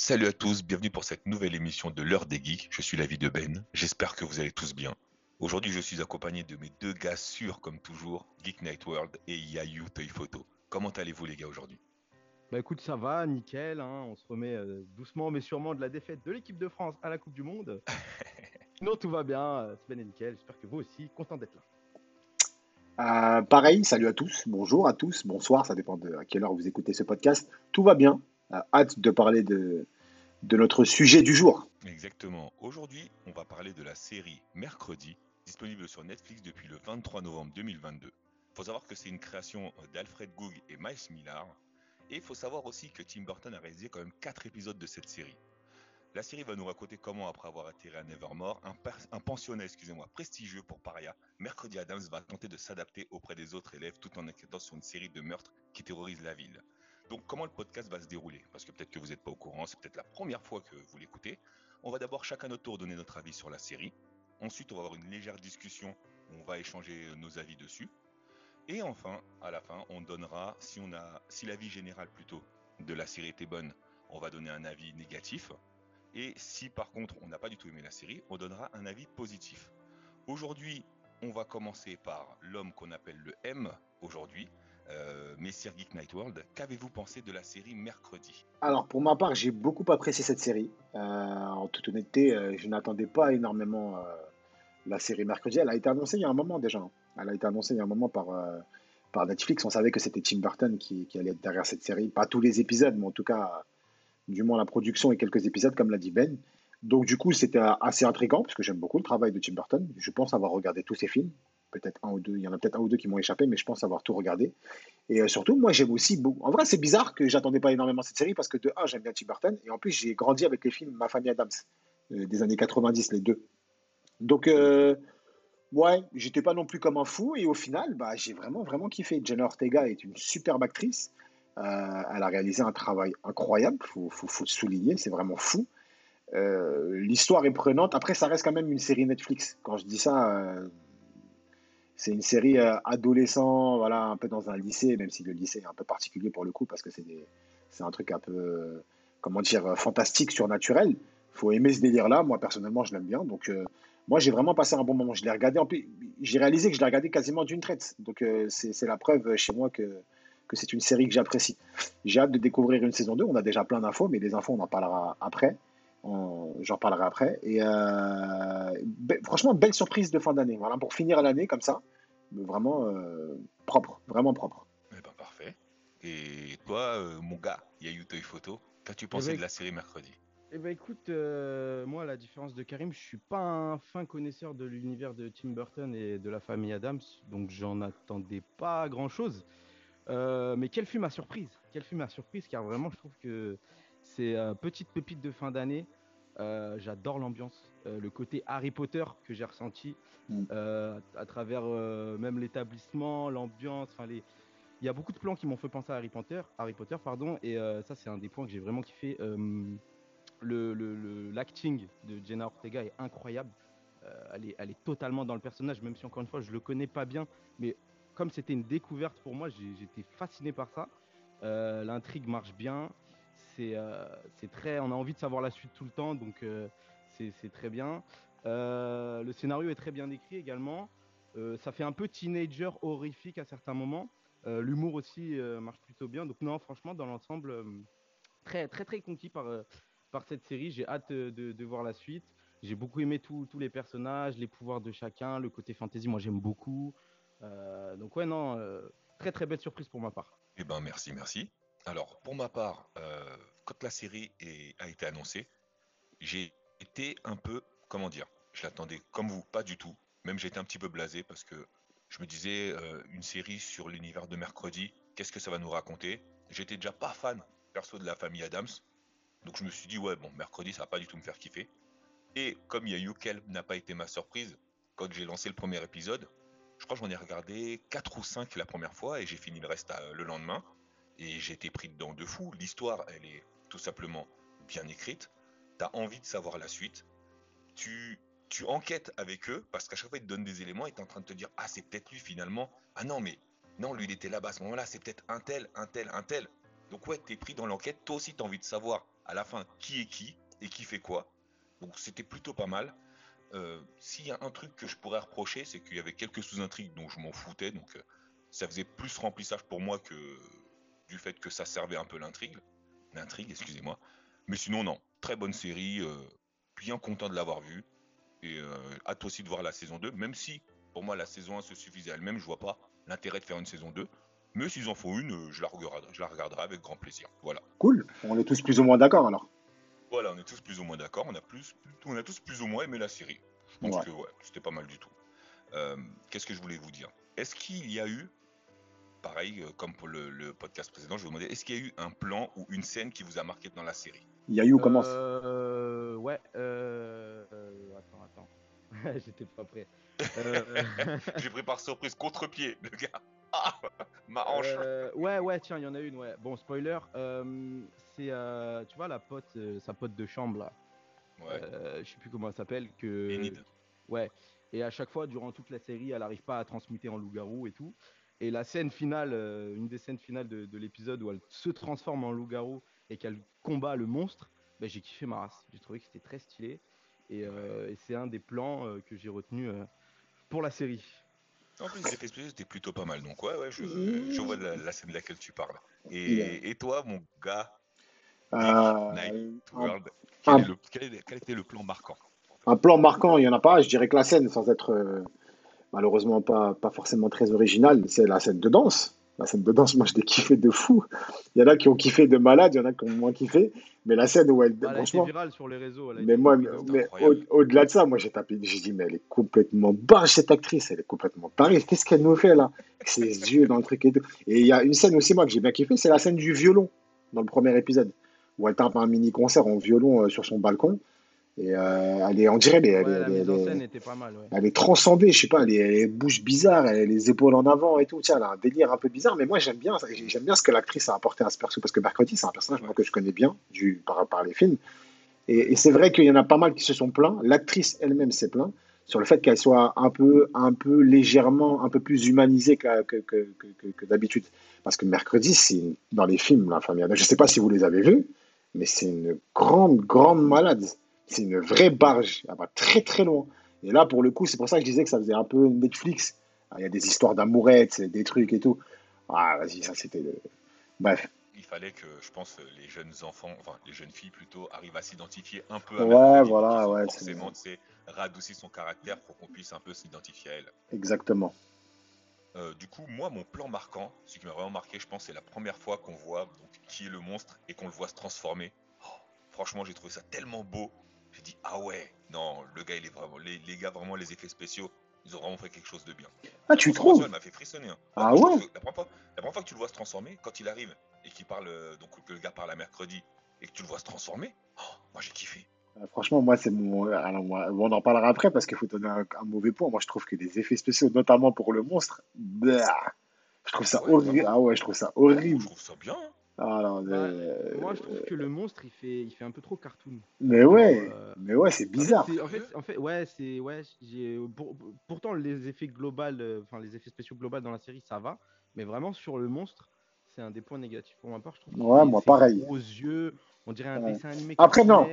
Salut à tous, bienvenue pour cette nouvelle émission de l'heure des geeks. Je suis l'avis de Ben. J'espère que vous allez tous bien. Aujourd'hui, je suis accompagné de mes deux gars sûrs comme toujours, Geek Night World et Yayu Toy Photo. Comment allez-vous les gars aujourd'hui? Bah écoute, ça va, nickel. hein, on se remet euh, doucement mais sûrement de la défaite de l'équipe de France à la Coupe du Monde. Non, tout va bien, euh, c'est bien et nickel. J'espère que vous aussi, content d'être là. Euh, pareil, salut à tous, bonjour à tous, bonsoir, ça dépend de à quelle heure vous écoutez ce podcast. Tout va bien, Euh, hâte de parler de, notre sujet du jour. Exactement. Aujourd'hui, on va parler de la série Mercredi, disponible sur Netflix depuis le 23 novembre 2022. faut savoir que c'est une création d'Alfred Goog et Miles Millar. Et il faut savoir aussi que Tim Burton a réalisé quand même 4 épisodes de cette série. La série va nous raconter comment, après avoir atterri à Nevermore, un, un pensionnat excusez-moi, prestigieux pour Paria, Mercredi Adams va tenter de s'adapter auprès des autres élèves tout en enquêtant sur une série de meurtres qui terrorisent la ville. Donc comment le podcast va se dérouler? Parce que peut-être que vous n'êtes pas au courant, c'est peut-être la première fois que vous l'écoutez. On va d'abord chacun notre tour donner notre avis sur la série. Ensuite, on va avoir une légère discussion on va échanger nos avis dessus. Et enfin, à la fin, on donnera, si on a, si l'avis général plutôt de la série était bonne, on va donner un avis négatif. Et si par contre on n'a pas du tout aimé la série, on donnera un avis positif. Aujourd'hui, on va commencer par l'homme qu'on appelle le M aujourd'hui, euh, Messire Geek Night World. Qu'avez-vous pensé de la série Mercredi? Alors pour ma part, j'ai beaucoup apprécié cette série. Euh, en toute honnêteté, euh, je n'attendais pas énormément euh, la série mercredi. Elle a été annoncée il y a un moment déjà. Elle a été annoncée il y a un moment par, par Netflix. On savait que c'était Tim Burton qui, qui allait être derrière cette série. Pas tous les épisodes, mais en tout cas, du moins la production et quelques épisodes, comme l'a dit Ben. Donc du coup, c'était assez intriguant, parce que j'aime beaucoup le travail de Tim Burton. Je pense avoir regardé tous ses films. Peut-être un ou deux. Il y en a peut-être un ou deux qui m'ont échappé, mais je pense avoir tout regardé. Et euh, surtout, moi, j'aime aussi beaucoup. En vrai, c'est bizarre que j'attendais pas énormément cette série parce que de un, j'aime bien Tim Burton et en plus, j'ai grandi avec les films Ma famille Adams euh, des années 90, les deux. Donc, euh, ouais, j'étais pas non plus comme un fou et au final, bah, j'ai vraiment, vraiment kiffé. Jenna Ortega est une superbe actrice. Elle a réalisé un travail incroyable, faut, faut, faut souligner, c'est vraiment fou. L'histoire est prenante. Après, ça reste quand même une série Netflix. Quand je dis ça, c'est une série euh, adolescent, voilà, un peu dans un lycée, même si le lycée est un peu particulier pour le coup, parce que c'est des- un truc un peu, euh, comment dire, euh, fantastique, surnaturel. faut aimer ce délire-là. Moi, personnellement, je l'aime bien. Donc, euh, moi, j'ai vraiment passé un bon moment. Je l'ai regardé, j'ai réalisé que je l'ai regardé quasiment d'une traite. Donc, c'est c'est la preuve chez moi que, que c'est une série que j'apprécie. J'ai hâte de découvrir une saison 2. On a déjà plein d'infos, mais les infos, on en parlera après. On- J'en parlerai après. Et euh, be- franchement, belle surprise de fin d'année. Voilà, pour finir l'année comme ça, vraiment euh, propre, vraiment propre. Eh ben parfait. Et toi, euh, mon gars, Yayu Toy Photo, qu'as-tu pensé ben, de la série Mercredi? Eh ben écoute, euh, moi, à la différence de Karim, je suis pas un fin connaisseur de l'univers de Tim Burton et de la famille Adams, donc j'en attendais pas grand-chose. Euh, mais quel fut ma surprise? Quelle fut ma surprise? Car vraiment, je trouve que c'est une petite pépite de fin d'année. Euh, J'adore l'ambiance, euh, le côté Harry Potter que j'ai ressenti Mm. euh, à travers euh, même l'établissement, l'ambiance. Les... il y a beaucoup de plans qui m'ont fait penser à Harry Potter, Harry Potter pardon, et euh, ça c'est un des points que j'ai vraiment kiffé. Euh, le l'acting de Jenna Ortega est incroyable. Euh, elle, est, elle est totalement dans le personnage, même si encore une fois je le connais pas bien, mais comme c'était une découverte pour moi, j'étais fasciné par ça. Euh, L'intrigue marche bien. C'est euh, c'est très, on a envie de savoir la suite tout le temps, donc euh, c'est très bien. Euh, le scénario est très bien écrit également. Ça fait un peu teenager horrifique à certains moments. L'humour aussi marche plutôt bien. Donc non, franchement, dans l'ensemble, très très très conquis par par cette série. J'ai hâte de, voir la suite. J'ai beaucoup aimé tous les personnages, les pouvoirs de chacun, le côté fantasy. Moi, j'aime beaucoup. Donc ouais, non, très très belle surprise pour ma part. Eh ben merci, merci. Alors pour ma part, euh, quand la série a été annoncée, j'ai été un peu, comment dire, je l'attendais comme vous, pas du tout. Même j'étais un petit peu blasé parce que je me disais euh, une série sur l'univers de mercredi, qu'est-ce que ça va nous raconter? J'étais déjà pas fan perso de la famille Adams, donc je me suis dit ouais bon mercredi ça va pas du tout me faire kiffer. Et comme il y a eu quelle n'a pas été ma surprise quand j'ai lancé le premier épisode, je crois que j'en ai regardé 4 ou 5 la première fois et j'ai fini le reste euh, le lendemain. Et été pris dedans de fou. L'histoire, elle est tout simplement bien écrite. T'as envie de savoir la suite. Tu, tu enquêtes avec eux parce qu'à chaque fois, ils te donnent des éléments et t'es en train de te dire Ah, c'est peut-être lui finalement. Ah non, mais non, lui, il était là-bas à ce moment-là. C'est peut-être un tel, un tel, un tel. Donc, ouais, t'es pris dans l'enquête. Toi aussi, t'as envie de savoir à la fin qui est qui et qui fait quoi. Donc c'était plutôt pas mal. Euh, s'il y a un truc que je pourrais reprocher, c'est qu'il y avait quelques sous-intrigues dont je m'en foutais, donc euh, ça faisait plus remplissage pour moi que du fait que ça servait un peu l'intrigue. L'intrigue, excusez-moi. Mais sinon, non, très bonne série, euh, bien content de l'avoir vue. Et hâte aussi de voir la saison 2, même si pour moi la saison 1 se suffisait elle-même, je vois pas l'intérêt de faire une saison 2. Mais s'ils en font une, je la, regarderai, je la regarderai avec grand plaisir. Voilà. Cool, on est tous plus ou moins d'accord alors. Voilà, on est tous plus ou moins d'accord. On a plus, on a tous plus ou moins aimé la série. Je pense que ouais, c'était pas mal du tout. Euh, qu'est-ce que je voulais vous dire? Est-ce qu'il y a eu, pareil euh, comme pour le, podcast précédent, je vous demandais, est-ce qu'il y a eu un plan ou une scène qui vous a marqué dans la série Il y a eu ou commence euh, Ouais. Euh, attends, attends. J'étais pas prêt. J'ai pris par surprise contre-pied, le gars. Ah, ma hanche. ouais, ouais, tiens, il y en a une, ouais. Bon, spoiler, c'est, tu vois, la pote, sa pote de chambre, là. Ouais. Euh, je sais plus comment elle s'appelle. Que... Ouais. Et à chaque fois, durant toute la série, elle n'arrive pas à transmuter en loup-garou et tout. Et la scène finale, euh, une des scènes finales de, l'épisode où elle se transforme en loup-garou et qu'elle combat le monstre, ben, j'ai kiffé ma race. J'ai trouvé que c'était très stylé. Et, euh, c'est un des plans que j'ai retenu pour la série. En plus, les effets spéciaux étaient plutôt pas mal. Donc, ouais, ouais, je, je vois la, scène de laquelle tu parles. Et, et toi, mon gars, Night World, quel, était le plan marquant? Un plan marquant, il n'y en a pas. Je dirais que la scène, sans être euh, malheureusement pas, pas forcément très originale, c'est la scène de danse. La scène de danse, moi, je l'ai kiffé de fou. Il y en a qui ont kiffé de malade, il y en a qui ont moins kiffé. Mais la scène où elle. Elle franchement, virale sur les réseaux. mais moi, mais au-delà de ça, moi, j'ai tapé. J'ai dit, mais elle est complètement barge, cette actrice. Elle est complètement pareille. Qu'est-ce qu'elle nous fait, là? Ses yeux dans le truc et tout. Et il y a une scène aussi, moi, que j'ai bien kiffé, c'est la scène du violon dans le premier épisode où elle tape un mini concert en violon euh, sur son balcon. Et euh, elle est, on dirait, elle, elle, est transcendée, je sais pas, elle, est, bouge bizarre, elle a les épaules en avant et tout. Tiens, elle a un délire un peu bizarre, mais moi j'aime bien, j'aime bien ce que l'actrice a apporté à ce perso parce que Mercredi, c'est un personnage que je connais bien du, par, par les films. Et, c'est vrai qu'il y en a pas mal qui se sont plaints. L'actrice elle-même s'est plainte sur le fait qu'elle soit un peu, un peu légèrement, un peu plus humanisée que, que, que, que d'habitude. Parce que Mercredi, c'est dans les films, la famille. Je sais pas si vous les avez vus mais c'est une grande, grande malade. C'est une vraie barge. Elle va très, très loin. Et là, pour le coup, c'est pour ça que je disais que ça faisait un peu Netflix. Ah, il y a des histoires d'amourettes, des trucs et tout. Ah, vas-y, ça, c'était le. Bref. Il fallait que, je pense, les jeunes enfants, enfin, les jeunes filles plutôt, arrivent à s'identifier un peu à Ouais, voilà, ouais. Forcément, c'est radoucir son caractère pour qu'on puisse un peu s'identifier à elle. Exactement. Euh, du coup, moi, mon plan marquant, ce qui m'a vraiment marqué, je pense, c'est la première fois qu'on voit donc, qui est le monstre et qu'on le voit se transformer. Oh, franchement, j'ai trouvé ça tellement beau. J'ai dit, ah ouais, non, le gars, il est vraiment, les, gars, vraiment, les effets spéciaux, ils ont vraiment fait quelque chose de bien. Ah, tu trouves Elle m'a fait frissonner. Hein. Ah ouais la première, fois, que tu le vois se transformer, quand il arrive et qu'il parle, euh, donc que le gars parle à mercredi et que tu le vois se transformer, oh, moi j'ai kiffé. Euh, franchement, moi, c'est mon. Alors, on en parlera après parce qu'il faut donner un, mauvais point. Moi, je trouve que les effets spéciaux, notamment pour le monstre, bah, je trouve ça horrible. Ah ouais, je trouve ça horrible. Je trouve ça bien. Hein. Bah, euh, moi, je trouve que le monstre, il fait, il fait un peu trop cartoon. Mais ouais, euh, mais ouais, c'est bizarre. En fait, en fait, ouais, c'est ouais. pourtant, les effets globaux, enfin les effets spéciaux globaux dans la série, ça va. Mais vraiment sur le monstre, c'est un des points négatifs pour ma part. Je trouve. Ouais, moi pareil. Aux yeux, on dirait un dessin animé. Après non,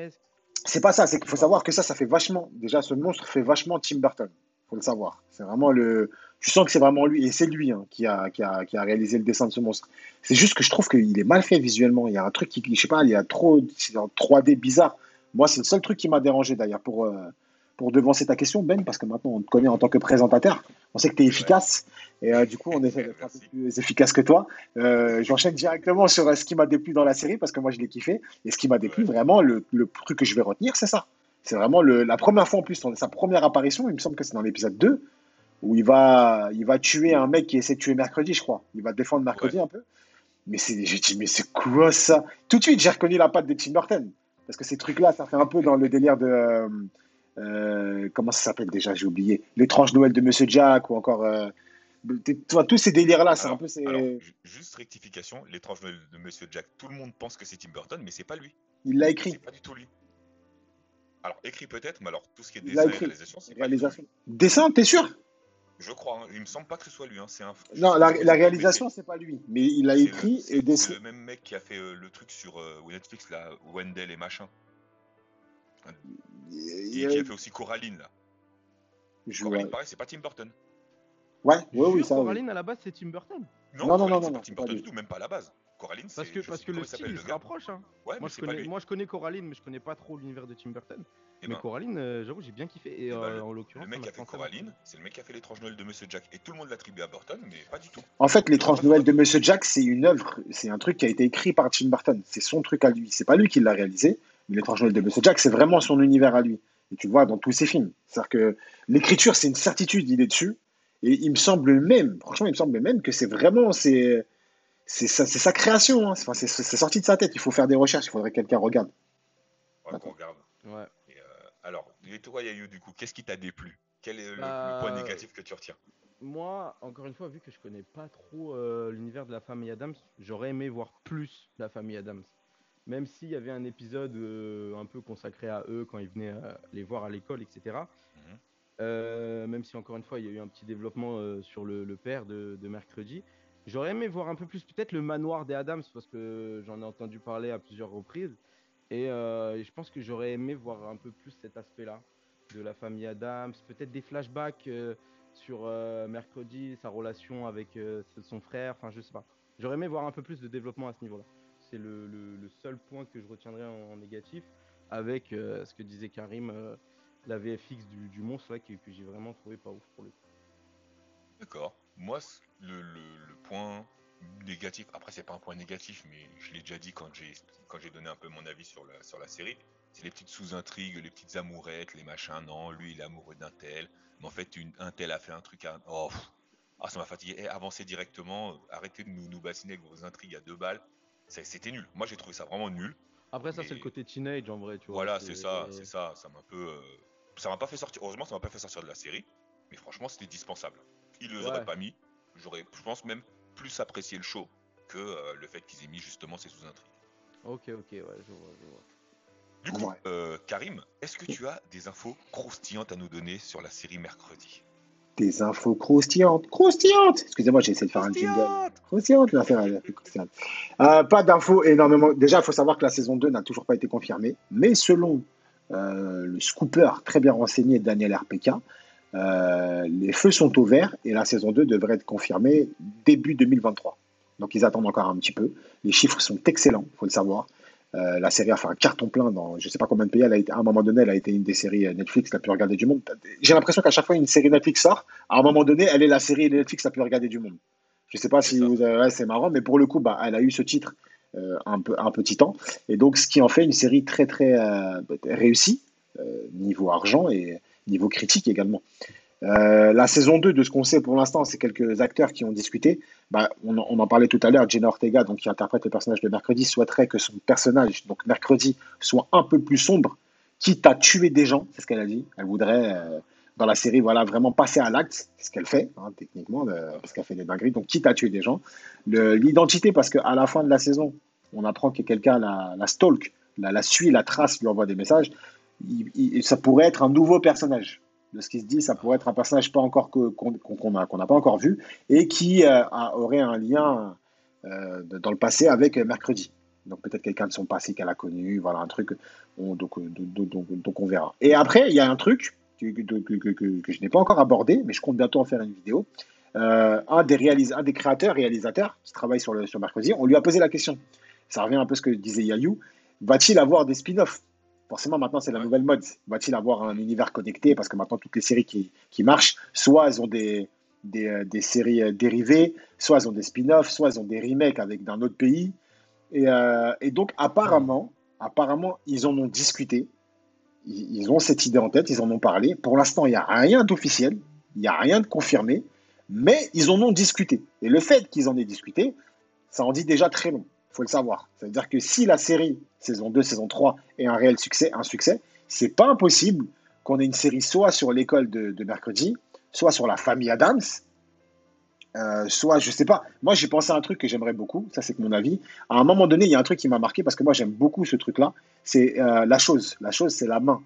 c'est pas ça, c'est qu'il faut savoir que ça, ça fait vachement. Déjà, ce monstre fait vachement Tim Burton. Faut le savoir. C'est vraiment le. Tu sens que c'est vraiment lui, et c'est lui hein, qui, a, qui, a, qui, a, réalisé le dessin de ce monstre. C'est juste que je trouve qu'il est mal fait visuellement. Il y a un truc qui, je sais pas, il y a trop, c'est en 3D bizarre. Moi, c'est le seul truc qui m'a dérangé d'ailleurs pour, euh, pour devancer ta question, Ben, parce que maintenant on te connaît en tant que présentateur. On sait que tu es efficace. Et euh, du coup, on essaie d'être un peu plus efficace que toi. Euh, J'enchaîne directement sur ce qui m'a déplu dans la série, parce que moi, je l'ai kiffé. Et ce qui m'a déplu, vraiment, le, le, truc que je vais retenir, c'est ça. C'est vraiment le, la première fois en plus, sa première apparition, il me semble que c'est dans l'épisode 2, où il va, il va tuer un mec qui essaie de tuer mercredi, je crois. Il va défendre mercredi un peu. Mais j'ai dit, mais c'est quoi ça? Tout de suite, j'ai reconnu la patte de Tim Burton. Parce que ces trucs-là, ça fait un peu dans le délire de. Euh, euh, comment ça s'appelle déjà? J'ai oublié. L'étrange Noël de Monsieur Jack ou encore. Euh, tous ces délires-là, c'est un peu. juste rectification l'étrange Noël de Monsieur Jack, tout le monde pense que c'est Tim Burton, mais c'est pas lui. Il l'a écrit. C'est pas du tout lui. Alors, écrit peut-être, mais alors tout ce qui est dessin et réalisation, c'est réalisation. Dessin, t'es sûr? Je crois, hein. il me semble pas que ce soit lui. Hein. C'est un... Non, la, la réalisation, c'est pas lui. Mais il a écrit le, et dessiné. C'est le même mec qui a fait euh, le truc sur euh, Netflix, là, Wendell et machin. Et, et qui a fait aussi Coraline, là. Je Coraline, pareil, c'est pas Tim Burton. Ouais, ouais, oui, ça. oui. Coraline, à la base, c'est Tim Burton. Non, Non, non, Coraline, non, c'est non, pas Tim Burton pas du tout, même pas à la base. Coraline, Parce c'est- que, parce que le style, il se rapproche. Hein. Ouais, Moi, je connais, lui. moi, je connais Coraline, mais je connais pas trop l'univers de Tim Burton. Eh mais ben, Coraline, euh, j'avoue, j'ai bien kiffé. Et eh ben, euh, le- en Le l'occurrence, mec ça qui a fait Coraline, c'est le mec qui a fait l'étrange Noël de Monsieur Jack. Et tout le monde l'attribue à Burton, mais pas du tout. En fait, l'étrange Noël de Monsieur Jack, c'est une œuvre, c'est un truc qui a été écrit par Tim Burton. C'est son truc à lui. C'est pas lui qui l'a réalisé, mais l'étrange Noël de Monsieur Jack, c'est vraiment son univers à lui. Et tu le vois dans tous ses films. C'est-à-dire que l'écriture, c'est une certitude, il est dessus. Et il me semble même, franchement, il me semble même que c'est vraiment, c'est, c'est sa, c'est sa création. hein. Enfin, c'est, sorti de sa tête. Il faut faire des recherches. Il faudrait que quelqu'un regarde. Ouais, qu'on regarde. Ouais. Et, euh, alors, et toi, Yayo, du coup, qu'est-ce qui t'a déplu? Quel est le, le Bah, point négatif que tu retiens? Moi, encore une fois, vu que je connais pas trop euh, l'univers de la famille Adams, j'aurais aimé voir plus la famille Adams. Même s'il y avait un épisode euh, un peu consacré à eux quand ils venaient euh, les voir à l'école, etc. Mhm. Euh, même si encore une fois il y a eu un petit développement euh, sur le, le père de, de mercredi. J'aurais aimé voir un peu plus peut-être le manoir des Adams parce que j'en ai entendu parler à plusieurs reprises. Et, euh, je pense que j'aurais aimé voir un peu plus cet aspect-là de la famille Adams, peut-être des flashbacks euh, sur euh, mercredi, sa relation avec euh, son frère, enfin je sais pas. J'aurais aimé voir un peu plus de développement à ce niveau-là. C'est le, seul point que je retiendrai en, négatif avec ce que disait Karim, la VFX du, monstre là, que, j'ai vraiment trouvé pas ouf pour coup. D'accord. Moi, le, le- le point négatif, après, c'est pas un point négatif, mais je l'ai déjà dit quand j'ai quand j'ai donné un peu mon avis sur la, sur la série, c'est les petites sous-intrigues, les petites amourettes, les machins. Non, lui, il est amoureux d'un tel, mais en fait, une, un tel a fait un truc à. Oh, pff. ah, ça m'a fatigué. Eh, avancez directement, arrêtez de nous, nous bassiner avec vos intrigues à deux balles. C'était nul. Moi, j'ai trouvé ça vraiment nul. Après ça c'est le côté teenage en vrai, tu vois. Voilà, c'est ça, c'est ça. Ça m'a un peu. euh, Ça m'a pas fait sortir. Heureusement, ça m'a pas fait sortir de la série. Mais franchement, c'était dispensable. Ils le Ouais. auraient pas mis. J'aurais, je pense même plus apprécié le show que euh, le fait qu'ils aient mis justement ces sous-intrigues. Ok, ok, ouais, je vois, je vois. Du coup, Ouais. euh, Karim, est-ce que tu as des infos croustillantes à nous donner sur la série mercredi? Des infos croustillantes. Croustillantes Excusez-moi, j'ai essayé de faire un jingle. Croustillante, la faire la croustillante. Euh, pas d'infos énormément. Déjà, il faut savoir que la saison 2 n'a toujours pas été confirmée. Mais selon euh, le scooper très bien renseigné Daniel RPK, euh, les feux sont au vert et la saison 2 devrait être confirmée début 2023. Donc ils attendent encore un petit peu. Les chiffres sont excellents, il faut le savoir. Euh, la série a fait un carton plein dans je sais pas combien de pays. Elle a été, à un moment donné, elle a été une des séries euh, Netflix la plus regardée du monde. J'ai l'impression qu'à chaque fois une série Netflix sort, à un moment donné, elle est la série Netflix la plus regardée du monde. Je sais pas si ça. vous avez- ouais, c'est marrant, mais pour le coup, bah, elle a eu ce titre euh, un, peu, un petit temps. Et donc, ce qui en fait une série très, très réussie, niveau argent et niveau critique également. Euh, la saison 2, de ce qu'on sait pour l'instant, c'est quelques acteurs qui ont discuté. Bah, on, en- parlait tout à l'heure, Jenna Ortega, donc, qui interprète le personnage de Mercredi, souhaiterait que son personnage, donc Mercredi, soit un peu plus sombre, quitte à tuer des gens, c'est ce qu'elle a dit. Elle voudrait, euh, dans la série, voilà, vraiment passer à l'acte, c'est ce qu'elle fait, hein, techniquement, parce qu'elle fait des dingueries, donc quitte à tuer des gens. L'identité, parce qu'à la fin de la saison, on apprend que quelqu'un la, la stalk, la suit, la trace, lui envoie des messages. Ça pourrait être un nouveau personnage. De ce qui se dit, ça pourrait être un personnage pas encore qu'on qu'on n'a pas encore vu et qui euh, a- aurait un lien euh, dans le passé avec euh, Mercredi. Donc peut-être quelqu'un de son passé qu'elle a connu, voilà un truc. On- donc, donc, donc- on verra. Et après, il y a un truc que, que- que- je n'ai pas encore abordé, mais je compte bientôt en faire une vidéo. Un, des un des créateurs, réalisateurs qui travaille sur, sur Mercredi, on lui a posé la question. Ça revient un peu à ce que disait Yayou. Va-t-il avoir des spin-offs? Forcément, maintenant, c'est la nouvelle mode. Va-t-il avoir un univers connecté? Parce que maintenant, toutes les séries qui, qui marchent, soit elles ont des, des, euh, séries euh, dérivées, soit elles ont des spin-offs, soit elles ont des remakes avec d'un autre pays. Et, euh, et donc, apparemment, apparemment, ils en ont discuté. Ils, ils ont cette idée en tête, ils en ont parlé. Pour l'instant, il n'y a rien d'officiel, il n'y a rien de confirmé, mais ils en ont discuté. Et le fait qu'ils en aient discuté, ça en dit déjà très long. Faut le savoir. Ça veut dire que si la série, saison 2, saison 3, est un réel succès, un succès, c'est pas impossible qu'on ait une série soit sur l'école de, de mercredi, soit sur la famille Adams, euh, soit, je sais pas. Moi, j'ai pensé à un truc que j'aimerais beaucoup, ça c'est mon avis. À un moment donné, il y a un truc qui m'a marqué parce que moi j'aime beaucoup ce truc-là, c'est euh, la chose. La chose, c'est la main.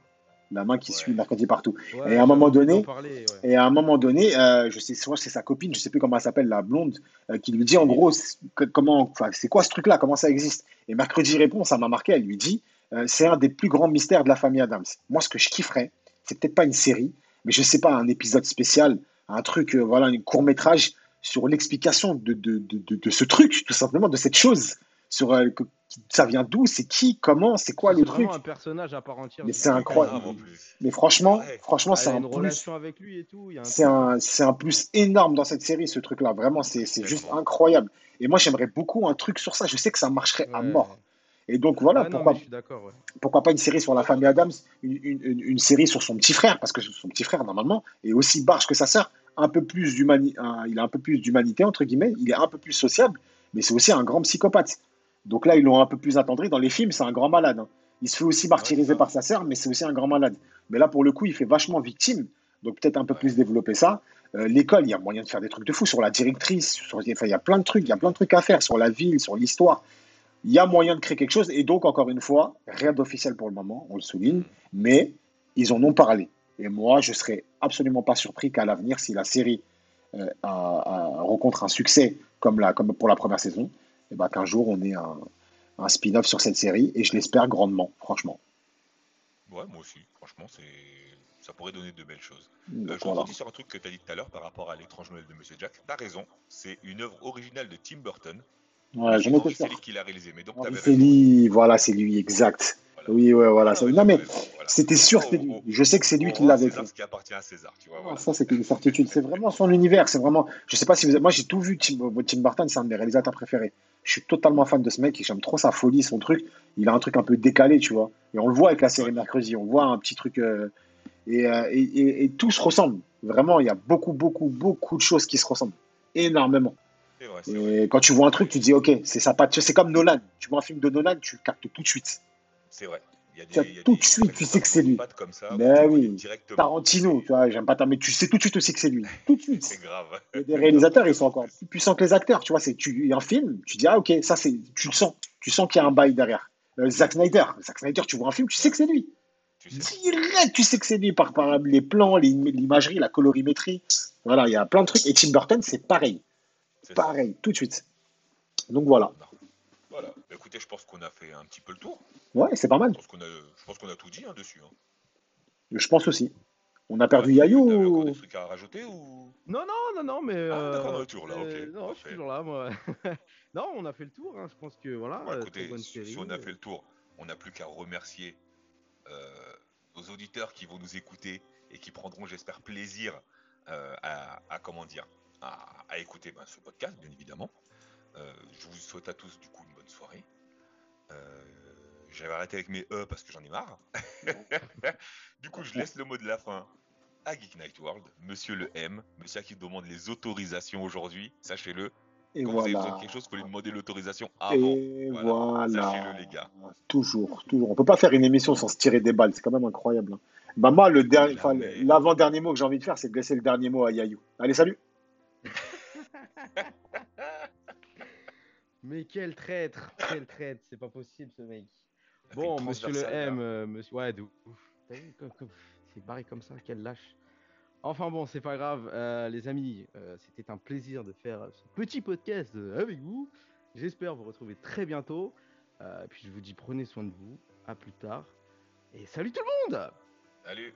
La main qui Ouais. suit mercredi partout. Ouais, Et à un moment donné- d'en parler, ouais. Et à un moment donné, euh, je sais, soit c'est sa copine, je sais plus comment elle s'appelle, la blonde, euh, qui lui dit en gros, que- comment, c'est quoi ce truc-là, comment ça existe? Et mercredi répond, ça m'a marqué, elle lui dit, euh, c'est un des plus grands mystères de la famille Adams. Moi, ce que je kifferais, c'est peut-être pas une série, mais je sais pas, un épisode spécial, un truc, euh, voilà, un court métrage sur l'explication de, de, de, de, de ce truc, tout simplement, de cette chose, sur euh, que- ça vient d'où, c'est qui, comment, c'est quoi le C'est truc. vraiment un personnage à part entière. Mais c'est incroyable. hein. en plus. Mais franchement, Ouais. franchement, Elle c'est a un une plus. relation avec lui et tout. C'est un, c'est un plus énorme dans cette série, ce truc-là. Vraiment, c'est c'est juste incroyable. Et moi, j'aimerais beaucoup un truc sur ça. Je sais que ça marcherait à mort. Et donc, voilà, non, pourquoi, mais je suis d'accord. ouais. pourquoi pas une série sur la famille Adams, une, une- une- une série sur son petit frère, parce que son petit frère, normalement, est aussi barge que sa sœur. Un peu plus un- il a un peu plus d'humanité, entre guillemets. Il est un peu plus sociable, mais c'est aussi un grand psychopathe. Donc là, ils l'ont un peu plus attendri. Dans les films, c'est un grand malade. hein. Il se fait aussi martyriser par sa sœur, mais c'est aussi un grand malade. Mais là, pour le coup, il fait vachement victime. Donc peut-être un peu plus développer ça. Euh, L'école, il y a moyen de faire des trucs de fou sur la directrice. Sur, enfin, il y a plein de trucs, il y a plein de trucs à faire sur la ville, sur l'histoire. Il y a moyen de créer quelque chose. Et donc, encore une fois, rien d'officiel pour le moment, on le souligne, mais ils en ont parlé. Et moi, je serais absolument pas surpris qu'à l'avenir, si la série euh, a- a- rencontre un succès comme, la, comme pour la première saison, et ben, qu'un jour on ait un, un spin-off sur cette série. Et je l'espère grandement, franchement. Ouais, moi aussi. Franchement, c'est ça pourrait donner de belles choses. Euh, je rebondis sur un truc que tu as dit tout à l'heure par rapport à l'étrange Noël de Monsieur Jack. T'as raison, c'est une œuvre originale de Tim Burton. Ouais, j'en étais c'est sûr. lui qui l'a réalisé. Mais donc, Ah, C'est raison. lui, voilà, c'est lui, exact. Oui, ouais, voilà. ça- Non, mais voilà. c'était sûr c'était lui. Je sais que c'est lui qui l'avait fait. ce qui appartient à César, tu vois. Ah. Ça, c'est une certitude. C'est vraiment son univers. C'est vraiment. Je sais pas si vous. Moi, j'ai tout vu. Tim, Tim Burton, c'est un de mes réalisateurs préférés. Je suis totalement fan de ce mec. J'aime trop sa folie, son truc. Il a un truc un peu décalé, tu vois. Et on le voit avec la série Mercredi. On voit un petit truc. euh, et, euh, et, et- et tout se ressemble. Vraiment, il y a beaucoup, beaucoup, beaucoup de choses qui se ressemblent. Énormément. Vrai, vrai. Et quand tu vois un truc, tu dis, ok, c'est pas- C'est comme Nolan. Tu vois un film de Nolan, tu le captes tout de suite. C'est vrai. Il y a Tu as il y a tout des de suite, tu sais que c'est lui. Comme ça, Ben oui. Tarantino, tu vois, j'aime pas ta, mais tu sais tout de suite aussi que c'est lui. Tout de suite. C'est grave. Il y a des réalisateurs, ils sont encore plus puissants que les acteurs. Tu vois, c'est tu, il y a un film, tu dis ah ok, ça c'est, tu le sens, tu sens qu'il y a un bail derrière. Euh, Zack Snyder, Zack Snyder, tu vois un film, tu sais que c'est lui. Tu sais. Direct, tu sais que c'est lui par, par les plans, l'imagerie, la colorimétrie. Voilà, il y a plein de trucs. Et Tim Burton, c'est pareil, ça. pareil, tout de suite. Donc voilà, Voilà. Bah, Écoutez, je pense qu'on a fait un petit peu le tour. ouais, c'est pas mal. Je pense qu'on a, je pense qu'on a tout dit hein, dessus. hein. Je pense aussi. On a perdu. T'avais encore ou- des trucs à rajouter ou? Non, non, non, non, mais. Ah, d'accord, euh, on est toujours là, ok, euh, non, je suis toujours là, moi. non, on a fait le tour, hein, je pense que voilà. Bon, euh, écoutez, très bonne si, série. si on a fait le tour, on n'a plus qu'à remercier euh, nos auditeurs qui vont nous écouter et qui prendront, j'espère, plaisir euh, à, à, comment dire, à, à écouter ben, ce podcast, bien évidemment. Euh, je vous souhaite à tous du coup une soirée. Euh, J'avais arrêté avec mes E parce que j'en ai marre. du coup, je laisse le mot de la fin à Geek Night World, Monsieur le M, Monsieur qui demande les autorisations aujourd'hui, sachez-le. Et Quand vous avez besoin voilà. de quelque chose, vous pouvez demander l'autorisation avant. Et Voilà. voilà. Sachez-le, les gars. Toujours, toujours. On peut pas faire une émission sans se tirer des balles, c'est quand même incroyable. hein. Bah moi, le mais- l'avant-dernier mot que j'ai envie de faire, c'est de laisser le dernier mot à Yayou. Allez, salut Mais quel traître, quel traître, c'est pas possible ce mec. Bon, monsieur le M, euh, monsieur. Ouais, de ouf. T'as vu, comme- comme- c'est barré comme ça, quel lâche. Enfin bon, c'est pas grave, euh, les amis, euh, c'était un plaisir de faire ce petit podcast euh, avec vous. J'espère vous retrouver très bientôt. Euh, puis je vous dis prenez soin de vous, à plus tard. Et salut tout le monde Salut